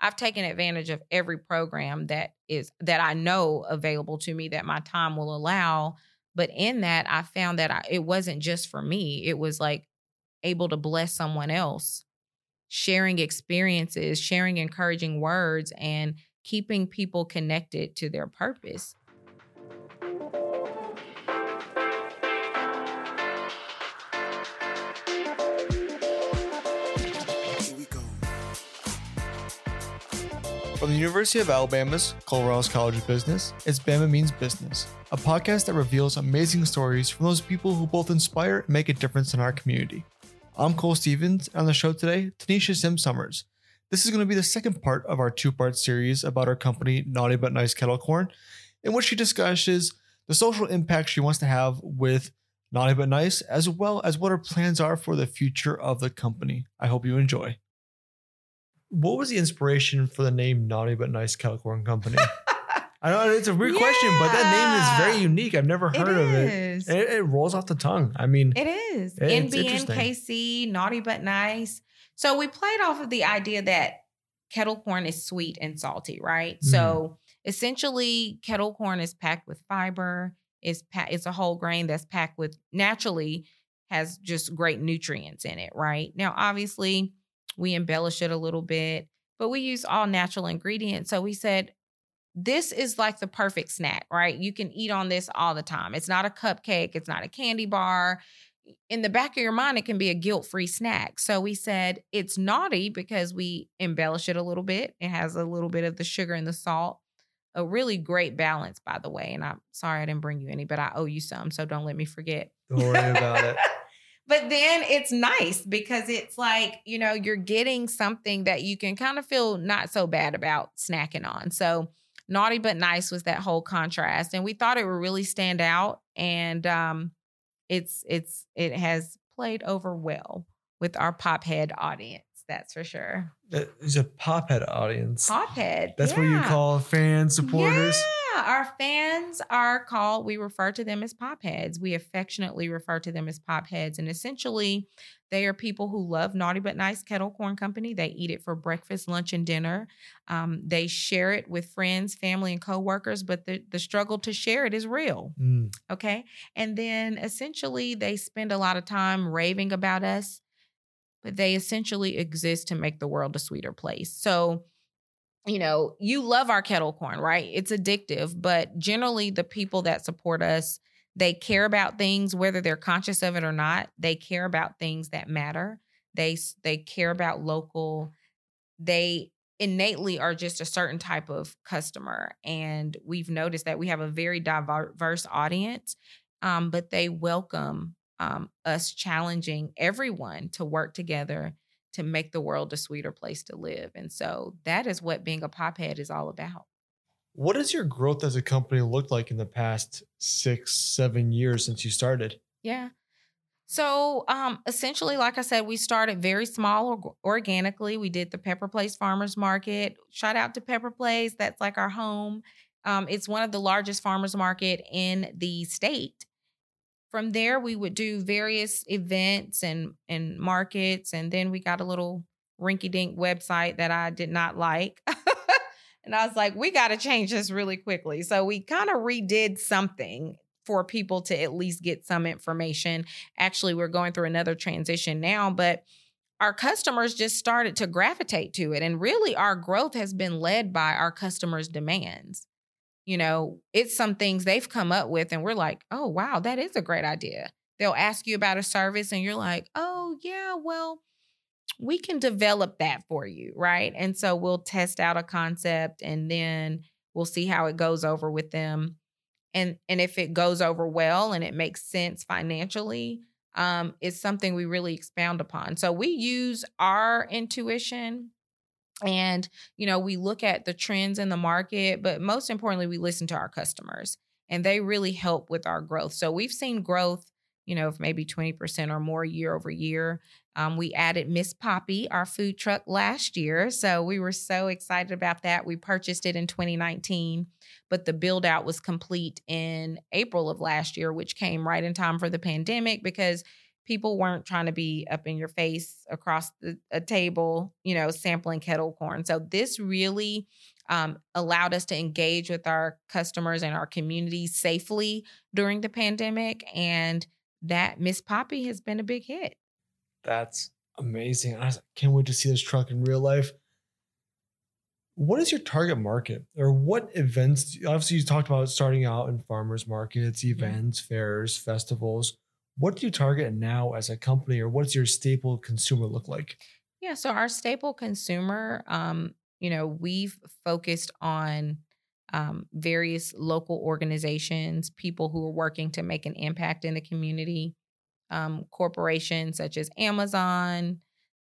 I've taken advantage of every program that is that I know available to me that my time will allow. But in that, I found that I, it wasn't just for me. It was like able to bless someone else, sharing experiences, sharing encouraging words, and keeping people connected to their purpose. From the University of Alabama's Culverhouse College of Business, it's Bama Means Business, a podcast that reveals amazing stories from those people who both inspire and make a difference in our community. I'm Cole Stevens, and on the show today, Tanisha Sim Summers. This is going to be the second part of our two part series about our company, Naughty But Nice Kettle Corn, in which she discusses the social impact she wants to have with Naughty But Nice, as well as what her plans are for the future of the company. I hope you enjoy what was the inspiration for the name Naughty But Nice Kettle Corn Company? I know it's a weird yeah. question, but that name is very unique. I've never heard it of it. it. it. rolls off the tongue. I mean, it is NBNKC, Naughty But Nice. So we played off of the idea that kettle corn is sweet and salty, right? Mm. So essentially, kettle corn is packed with fiber. It's pa- it's a whole grain that's packed with naturally has just great nutrients in it, right? Now, obviously, we embellish it a little bit, but we use all natural ingredients. So we said, this is like the perfect snack, right? You can eat on this all the time. It's not a cupcake, it's not a candy bar. In the back of your mind, it can be a guilt free snack. So we said it's naughty because we embellish it a little bit. It has a little bit of the sugar and the salt. A really great balance, by the way. And I'm sorry I didn't bring you any, but I owe you some. So don't let me forget. Don't worry about it. But then it's nice because it's like, you know, you're getting something that you can kind of feel not so bad about snacking on. So, naughty but nice was that whole contrast. And we thought it would really stand out. And um, it's, it's, it has played over well with our pop head audience. That's for sure. It's a pop head audience. Pop head. That's yeah. what you call fans, supporters. Yeah our fans are called, we refer to them as pop heads. We affectionately refer to them as pop heads. And essentially, they are people who love Naughty But Nice Kettle Corn Company. They eat it for breakfast, lunch, and dinner. Um, they share it with friends, family, and coworkers, but the, the struggle to share it is real. Mm. Okay. And then essentially, they spend a lot of time raving about us, but they essentially exist to make the world a sweeter place. So, you know, you love our kettle corn, right? It's addictive, but generally the people that support us, they care about things whether they're conscious of it or not. They care about things that matter. They they care about local. They innately are just a certain type of customer and we've noticed that we have a very diverse audience um, but they welcome um, us challenging everyone to work together to make the world a sweeter place to live. And so that is what being a pophead is all about. What has your growth as a company looked like in the past six, seven years since you started? Yeah. So um, essentially, like I said, we started very small organically. We did the Pepper Place Farmers Market. Shout out to Pepper Place. That's like our home. Um, it's one of the largest farmers market in the state from there we would do various events and and markets and then we got a little rinky dink website that I did not like. and I was like, we got to change this really quickly. So we kind of redid something for people to at least get some information. Actually, we're going through another transition now, but our customers just started to gravitate to it. And really, our growth has been led by our customers' demands you know, it's some things they've come up with, and we're like, oh, wow, that is a great idea. They'll ask you about a service, and you're like, oh, yeah, well, we can develop that for you, right? And so we'll test out a concept and then we'll see how it goes over with them. And and if it goes over well and it makes sense financially, um, it's something we really expound upon. So we use our intuition and, you know, we look at the trends in the market, but most importantly, we listen to our customers and they really help with our growth. So we've seen growth, you know, of maybe 20% or more year over year. Um, we added Miss Poppy, our food truck, last year. So we were so excited about that. We purchased it in 2019, but the build out was complete in April of last year, which came right in time for the pandemic because people weren't trying to be up in your face across the, a table, you know, sampling kettle corn. So this really um, allowed us to engage with our customers and our community safely during the pandemic. And that Miss Poppy has been a big hit. That's amazing. I can't wait to see this truck in real life. What is your target market or what events? Obviously, you talked about starting out in farmers markets, events, mm-hmm. fairs, festivals. What do you target now as a company, or what's your staple consumer look like? Yeah, so our staple consumer, um, you know, we've focused on um, various local organizations, people who are working to make an impact in the community, um, corporations such as Amazon,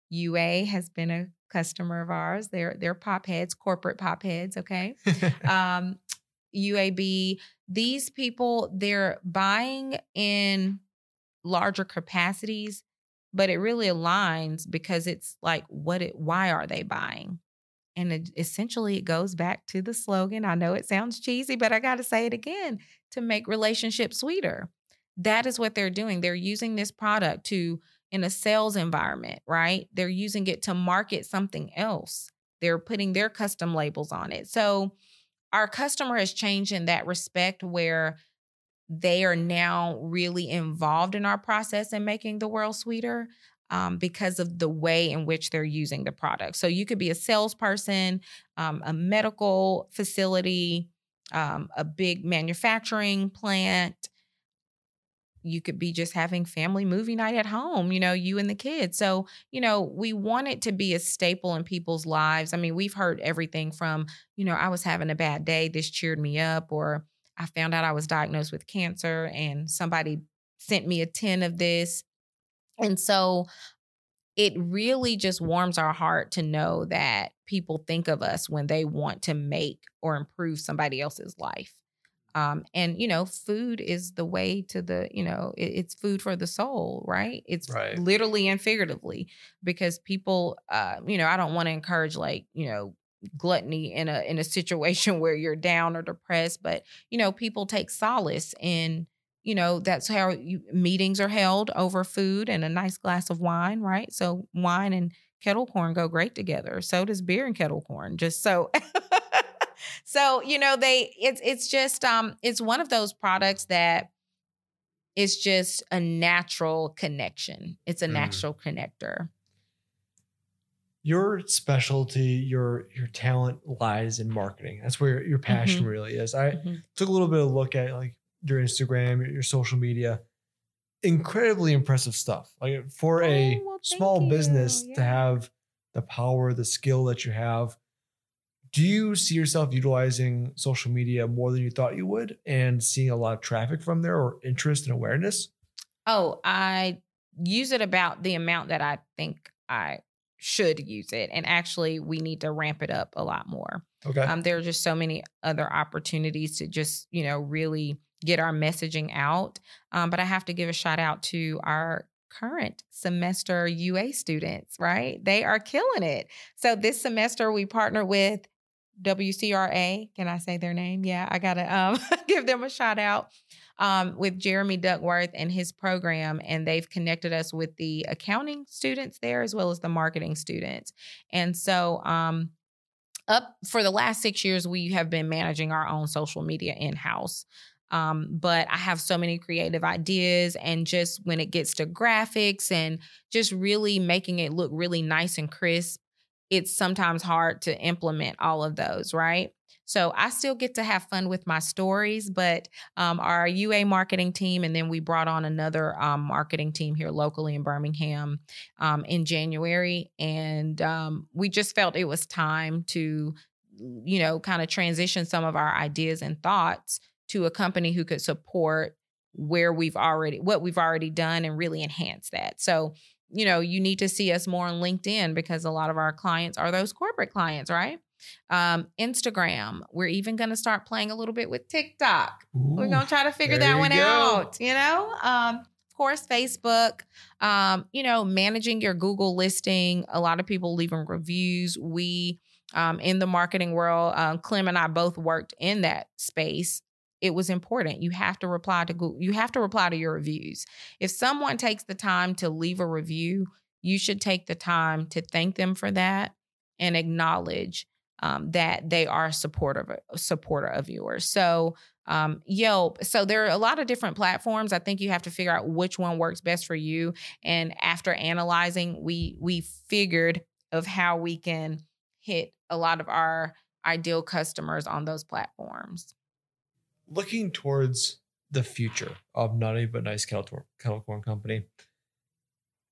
UA has been a customer of ours. They're they're pop heads, corporate pop heads. Okay, um, UAB. These people they're buying in larger capacities, but it really aligns because it's like what it. Why are they buying? And it, essentially, it goes back to the slogan. I know it sounds cheesy, but I got to say it again to make relationships sweeter. That is what they're doing. They're using this product to, in a sales environment, right? They're using it to market something else. They're putting their custom labels on it. So, our customer has changed in that respect where they are now really involved in our process and making the world sweeter um, because of the way in which they're using the product. So you could be a salesperson, um, a medical facility, um, a big manufacturing plant. You could be just having family movie night at home, you know, you and the kids. So, you know, we want it to be a staple in people's lives. I mean, we've heard everything from, you know, I was having a bad day, this cheered me up, or I found out I was diagnosed with cancer and somebody sent me a tin of this and so it really just warms our heart to know that people think of us when they want to make or improve somebody else's life. Um, and you know, food is the way to the, you know, it, it's food for the soul, right? It's right. literally and figuratively because people, uh, you know, I don't want to encourage like, you know, gluttony in a in a situation where you're down or depressed, but you know, people take solace in you know that's how you, meetings are held over food and a nice glass of wine right? So wine and kettle corn go great together. So does beer and kettle corn just so so you know they it's it's just um it's one of those products that it's just a natural connection. It's a mm. natural connector your specialty your your talent lies in marketing that's where your, your passion mm-hmm. really is i mm-hmm. took a little bit of a look at like your Instagram, your, your social media. Incredibly impressive stuff. Like for a oh, well, small you. business yeah. to have the power, the skill that you have. Do you see yourself utilizing social media more than you thought you would and seeing a lot of traffic from there or interest and awareness? Oh, I use it about the amount that I think I should use it. And actually, we need to ramp it up a lot more. Okay. Um, there are just so many other opportunities to just, you know, really get our messaging out. Um, but I have to give a shout out to our current semester UA students, right? They are killing it. So this semester we partner with WCRA. Can I say their name? Yeah, I gotta um, give them a shout out um, with Jeremy Duckworth and his program, and they've connected us with the accounting students there as well as the marketing students. And so, um, up for the last six years, we have been managing our own social media in house. Um, but I have so many creative ideas, and just when it gets to graphics and just really making it look really nice and crisp, it's sometimes hard to implement all of those, right? So I still get to have fun with my stories, but um, our UA marketing team, and then we brought on another um, marketing team here locally in Birmingham um, in January, and um, we just felt it was time to, you know, kind of transition some of our ideas and thoughts to a company who could support where we've already what we've already done and really enhance that. So, you know, you need to see us more on LinkedIn because a lot of our clients are those corporate clients, right? Um, Instagram. We're even going to start playing a little bit with TikTok. Ooh, We're going to try to figure that one go. out, you know? Um, of course, Facebook, um, you know, managing your Google listing. A lot of people leaving reviews. We, um, in the marketing world, um, Clem and I both worked in that space it was important. You have to reply to Google, you have to reply to your reviews. If someone takes the time to leave a review, you should take the time to thank them for that and acknowledge um, that they are a supporter of, supporter of yours. So um, Yelp. So there are a lot of different platforms. I think you have to figure out which one works best for you. And after analyzing, we we figured of how we can hit a lot of our ideal customers on those platforms. Looking towards the future of Naughty But Nice Kettle Corn Company,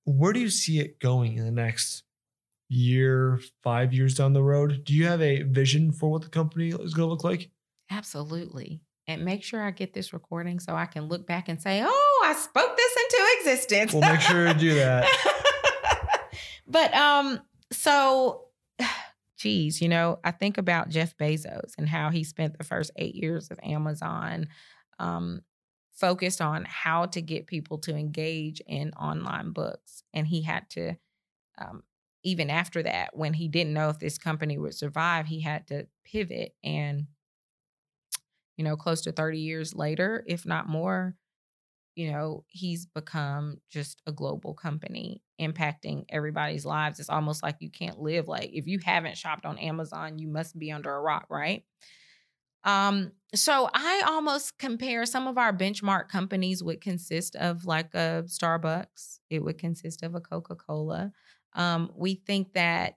where do you see it going in the next year, five years down the road? Do you have a vision for what the company is going to look like? Absolutely and make sure I get this recording so I can look back and say, "Oh, I spoke this into existence." We'll make sure to do that. but um, so, geez, you know, I think about Jeff Bezos and how he spent the first eight years of Amazon, um, focused on how to get people to engage in online books, and he had to. Um, even after that, when he didn't know if this company would survive, he had to pivot and you know, close to 30 years later, if not more, you know, he's become just a global company impacting everybody's lives. It's almost like you can't live like if you haven't shopped on Amazon, you must be under a rock, right? Um, so I almost compare some of our benchmark companies would consist of like a Starbucks, it would consist of a Coca-Cola. Um, we think that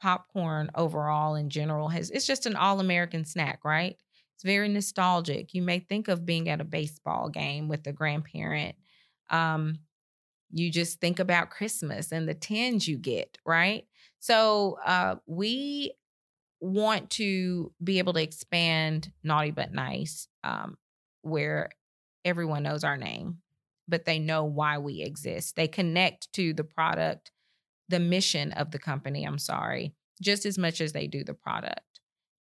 popcorn overall in general has it's just an all-American snack, right? It's very nostalgic. You may think of being at a baseball game with a grandparent. Um, you just think about Christmas and the tins you get, right? So uh, we want to be able to expand Naughty But Nice, um, where everyone knows our name, but they know why we exist. They connect to the product, the mission of the company, I'm sorry, just as much as they do the product.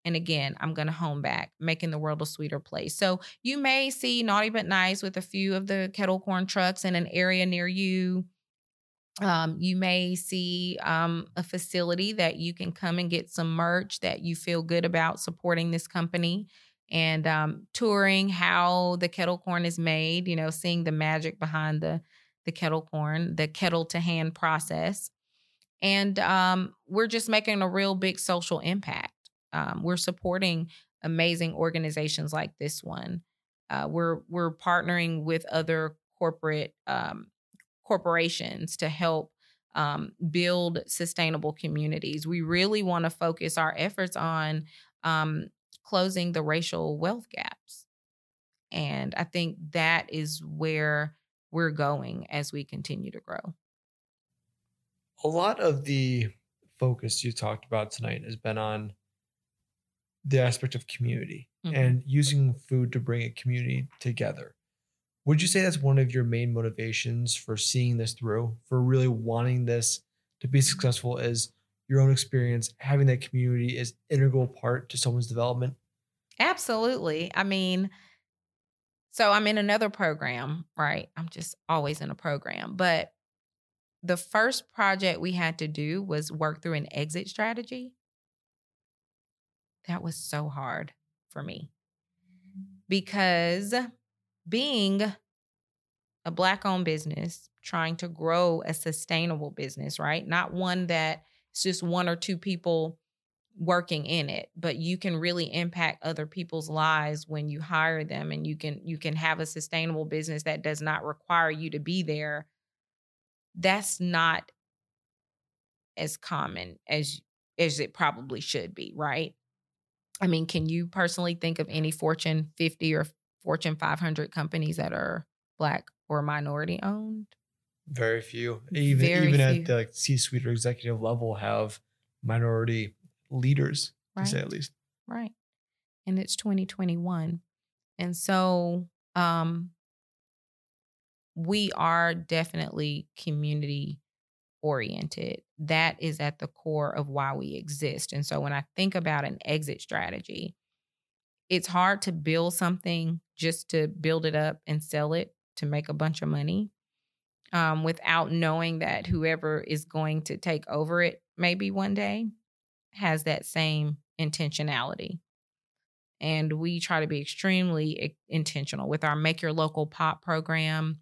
And again, I'm going to home back, making the world a sweeter place. So you may see Naughty But Nice with a few of the kettle corn trucks in an area near you. Um, you may see um, a facility that you can come and get some merch that you feel good about supporting this company and um, touring how the kettle corn is made, you know, seeing the magic behind the, the kettle corn, the kettle to hand process. And um, we're just making a real big social impact. Um, we're supporting amazing organizations like this one. Uh, we're we're partnering with other corporate um, corporations to help um, build sustainable communities. We really want to focus our efforts on um, closing the racial wealth gaps, and I think that is where we're going as we continue to grow. A lot of the focus you talked about tonight has been on the aspect of community mm-hmm. and using food to bring a community together. Would you say that's one of your main motivations for seeing this through, for really wanting this to be successful? Is your own experience having that community is integral part to someone's development? Absolutely. I mean, so I'm in another program, right? I'm just always in a program, but the first project we had to do was work through an exit strategy that was so hard for me because being a black owned business trying to grow a sustainable business right not one that it's just one or two people working in it but you can really impact other people's lives when you hire them and you can you can have a sustainable business that does not require you to be there that's not as common as as it probably should be right I mean, can you personally think of any Fortune 50 or Fortune 500 companies that are black or minority owned? Very few. Even Very even few. at the like, C-suite or executive level have minority leaders, right. to say at least. Right. And it's 2021. And so um we are definitely community oriented. That is at the core of why we exist. And so when I think about an exit strategy, it's hard to build something just to build it up and sell it to make a bunch of money um, without knowing that whoever is going to take over it maybe one day has that same intentionality. And we try to be extremely intentional with our Make Your Local Pop program.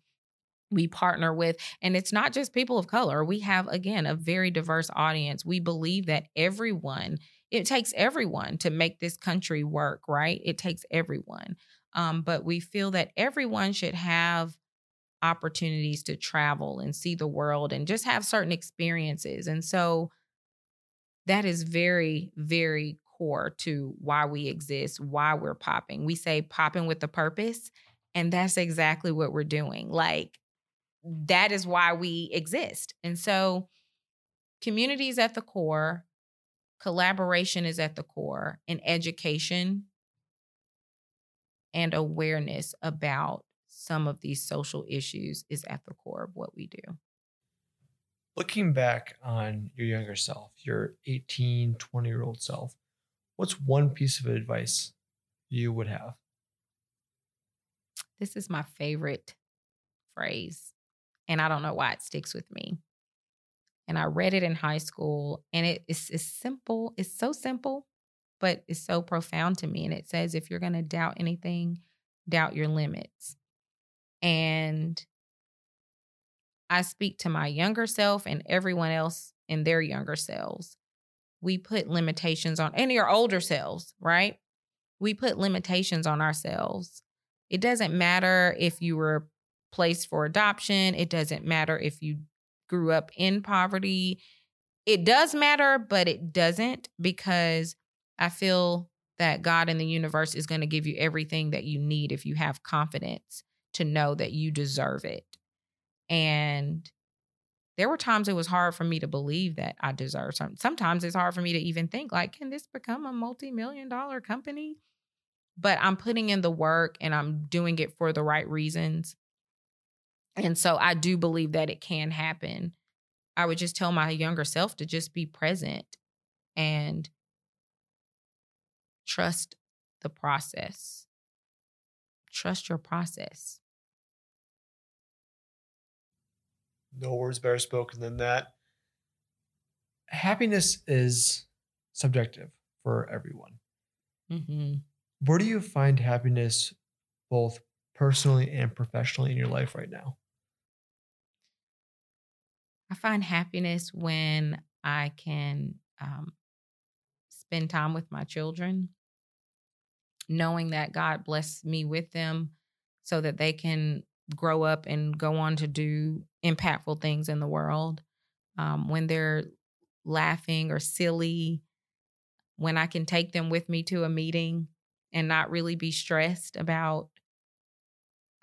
We partner with, and it's not just people of color. We have, again, a very diverse audience. We believe that everyone, it takes everyone to make this country work, right? It takes everyone. Um, but we feel that everyone should have opportunities to travel and see the world and just have certain experiences. And so that is very, very core to why we exist, why we're popping. We say popping with a purpose, and that's exactly what we're doing. Like, that is why we exist. And so, community is at the core, collaboration is at the core, and education and awareness about some of these social issues is at the core of what we do. Looking back on your younger self, your 18, 20 year old self, what's one piece of advice you would have? This is my favorite phrase, and I don't know why it sticks with me. And I read it in high school, and it is it's simple. It's so simple, but it's so profound to me. And it says, if you're going to doubt anything, doubt your limits. And I speak to my younger self and everyone else in their younger selves. We put limitations on, and your older selves, right? We put limitations on ourselves. It doesn't matter if you were placed for adoption, it doesn't matter if you grew up in poverty. It does matter, but it doesn't because I feel that God in the universe is going to give you everything that you need if you have confidence to know that you deserve it. And there were times it was hard for me to believe that I deserve something. Sometimes it's hard for me to even think, like, can this become a multi million dollar company? But I'm putting in the work and I'm doing it for the right reasons. And so I do believe that it can happen. I would just tell my younger self to just be present and trust the process. Trust your process. No words better spoken than that. Happiness is subjective for everyone. Mm-hmm. Where do you find happiness both personally and professionally in your life right now? I find happiness when I can um, spend time with my children, knowing that God blessed me with them so that they can grow up and go on to do impactful things in the world. Um, when they're laughing or silly, when I can take them with me to a meeting and not really be stressed about,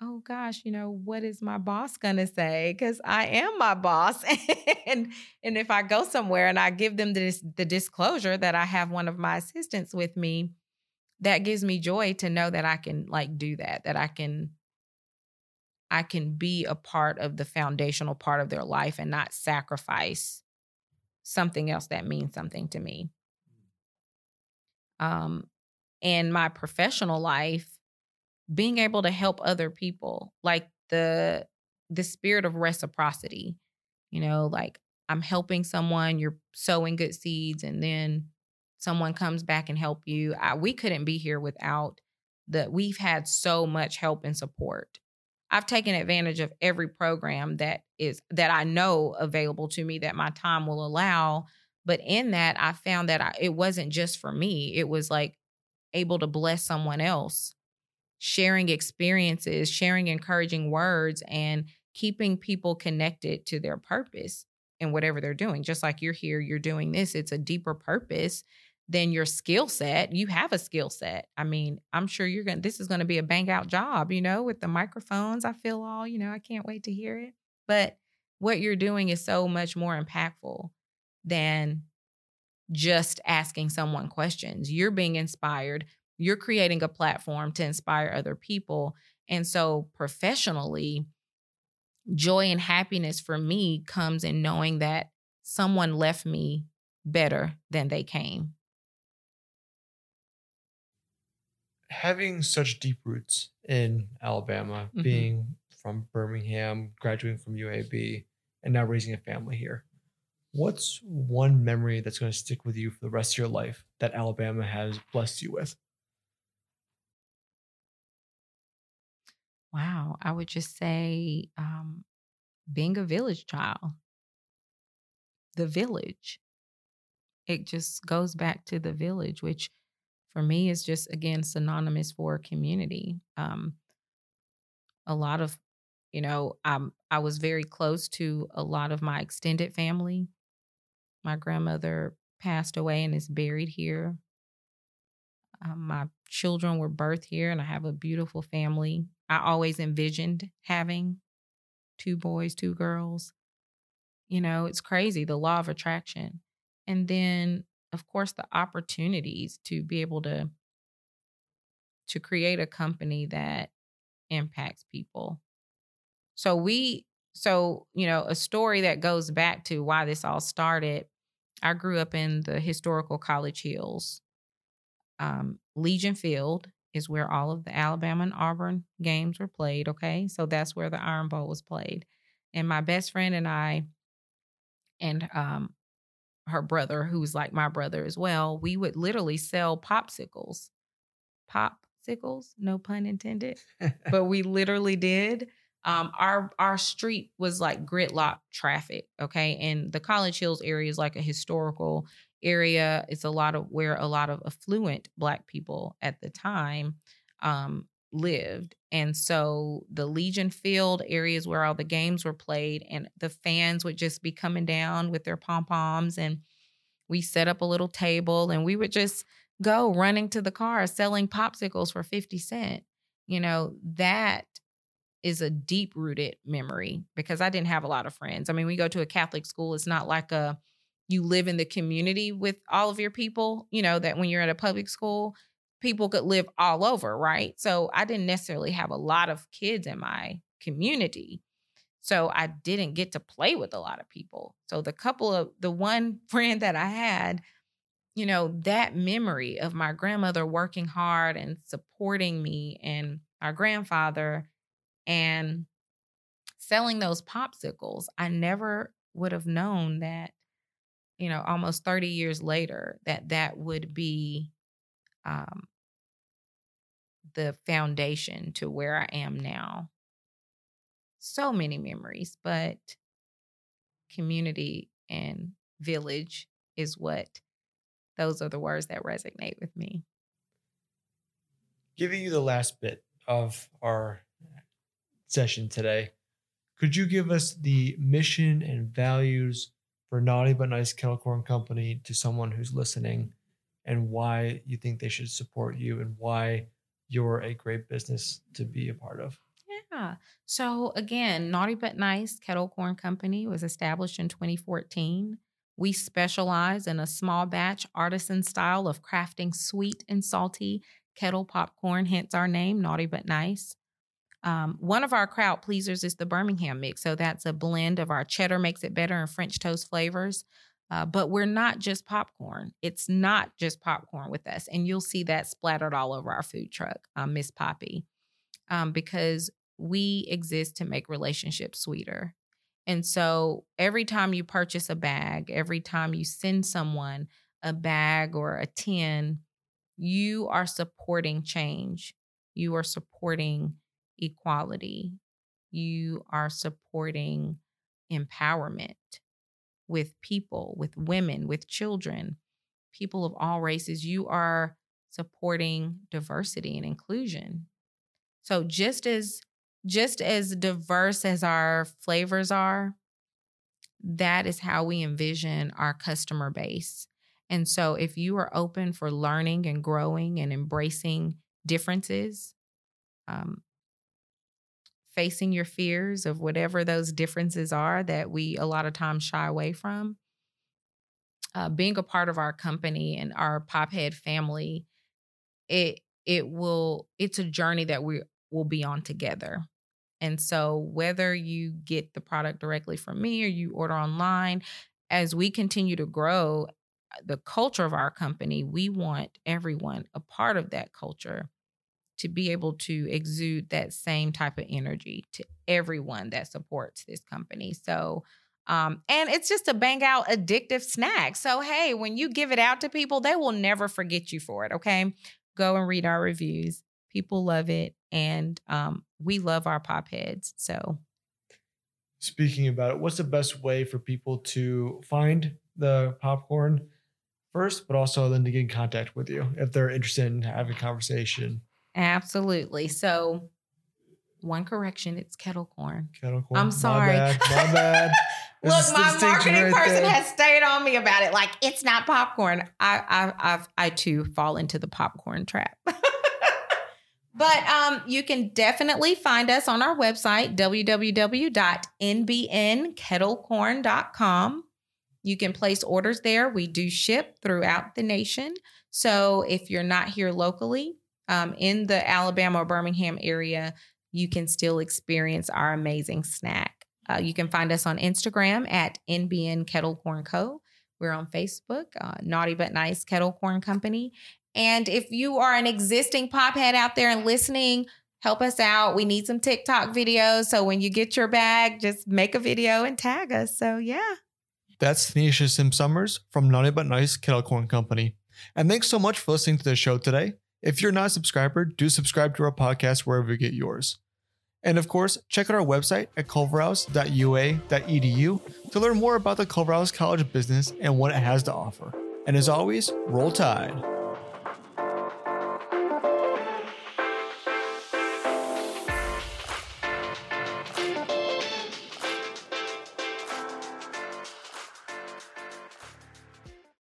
oh gosh, you know, what is my boss gonna say? Because I am my boss. and and if I go somewhere and I give them this the disclosure that I have one of my assistants with me, that gives me joy to know that I can like do that, that I can I can be a part of the foundational part of their life and not sacrifice something else that means something to me. Um, in my professional life, being able to help other people, like the the spirit of reciprocity, you know, like I'm helping someone, you're sowing good seeds, and then someone comes back and help you. I, we couldn't be here without the. We've had so much help and support I've taken advantage of every program that is that I know available to me that my time will allow. But in that, I found that I, it wasn't just for me. It was like able to bless someone else, sharing experiences, sharing encouraging words, and keeping people connected to their purpose and whatever they're doing. Just like you're here, you're doing this, it's a deeper purpose than your skill set. You have a skill set. I mean, I'm sure you're going to, this is going to be a bang out job, you know, with the microphones. I feel all, you know, I can't wait to hear it. But what you're doing is so much more impactful than just asking someone questions. You're being inspired. You're creating a platform to inspire other people. And so, professionally, joy and happiness for me comes in knowing that someone left me better than they came. having such deep roots in Alabama, mm-hmm. being from Birmingham, graduating from UAB, and now raising a family here, what's one memory that's going to stick with you for the rest of your life that Alabama has blessed you with? Wow, I would just say um, being a village child, the village. It just goes back to the village, which for me is just, again, synonymous for community. Um, a lot of, you know, um, I was very close to a lot of my extended family. My grandmother passed away and is buried here. Um, my children were birthed here, and I have a beautiful family. I always envisioned having two boys, two girls. You know, it's crazy the law of attraction. And then, of course, the opportunities to be able to to create a company that impacts people. So we so, you know, a story that goes back to why this all started. I grew up in the historical College Hills. Um, Legion Field is where all of the Alabama and Auburn games were played. Okay. So that's where the Iron Bowl was played. And my best friend and I, and um, her brother, who's like my brother as well, we would literally sell popsicles. Popsicles, no pun intended. but we literally did. Um, our our street was like gridlock traffic, okay, and the College Hills area is like a historical area. It's a lot of where a lot of affluent Black people at the time um, lived. And so the Legion Field areas where all the games were played, and the fans would just be coming down with their pom poms. And we set up a little table and we would just go running to the car selling popsicles for 50 cents. You know, that is a deep rooted memory because I didn't have a lot of friends. I mean, we go to a Catholic school, it's not like a you live in the community with all of your people, you know, that when you're at a public school, people could live all over, right? So I didn't necessarily have a lot of kids in my community. So I didn't get to play with a lot of people. So the couple of the one friend that I had, you know, that memory of my grandmother working hard and supporting me and our grandfather and selling those popsicles, I never would have known that you know, almost 30 years later, that that would be um, the foundation to where I am now. So many memories, but community and village is what those are the words that resonate with me. Giving you the last bit of our session today, could you give us the mission and values for Naughty But Nice Kettle Corn Company to someone who's listening and why you think they should support you and why you're a great business to be a part of. Yeah. So again, Naughty But Nice Kettle Corn Company was established in 2014. We specialize in a small batch artisan style of crafting sweet and salty kettle popcorn, hence our name, Naughty But Nice. Um, one of our crowd pleasers is the Birmingham mix. So that's a blend of our cheddar makes it better and French toast flavors. Uh, but we're not just popcorn. It's not just popcorn with us. And you'll see that splattered all over our food truck, um, Miss Poppy, um, because we exist to make relationships sweeter. And so every time you purchase a bag, every time you send someone a bag or a tin, you are supporting change. You are supporting equality. You are supporting empowerment with people, with women, with children, people of all races. You are supporting diversity and inclusion. So just as just as diverse as our flavors are, that is how we envision our customer base. And so if you are open for learning and growing and embracing differences, um, facing your fears of whatever those differences are that we a lot of times shy away from. Uh, being a part of our company and our pophead family, it it will it's a journey that we will be on together. And so whether you get the product directly from me or you order online, as we continue to grow the culture of our company, we want everyone a part of that culture to be able to exude that same type of energy to everyone that supports this company. So, um, and it's just a bang out addictive snack. So, hey, when you give it out to people, they will never forget you for it. Okay. Go and read our reviews. People love it, and um, we love our pop heads. So, Speaking about it, what's the best way for people to find the popcorn first, but also then to get in contact with you if they're interested in having a conversation? Absolutely. So, one correction: it's kettle corn. Kettle corn. I'm My sorry. bad. My bad. Look, my marketing right person there. has stayed on me about it. Like it's not popcorn. I I I've, I too fall into the popcorn trap. but um, you can definitely find us on our website www.nbnkettlecorn.com. You can place orders there. We do ship throughout the nation. So if you're not here locally um, in the Alabama or Birmingham area, you can still experience our amazing snack. Uh, you can find us on Instagram at NBN Kettle Corn Co. We're on Facebook, uh, Naughty But Nice Kettle Corn Company. And if you are an existing pop head out there and listening, help us out. We need some TikTok videos. So when you get your bag, just make a video and tag us. So yeah. That's Tanisha Sim Summers from Naughty But Nice Kettle Corn Company. And thanks so much for listening to the show today. If you're not a subscriber, do subscribe to our podcast wherever you get yours. And of course, check out our website at culverhouse.ua.edu to learn more about the Culverhouse College Business and what it has to offer. And as always, roll tide.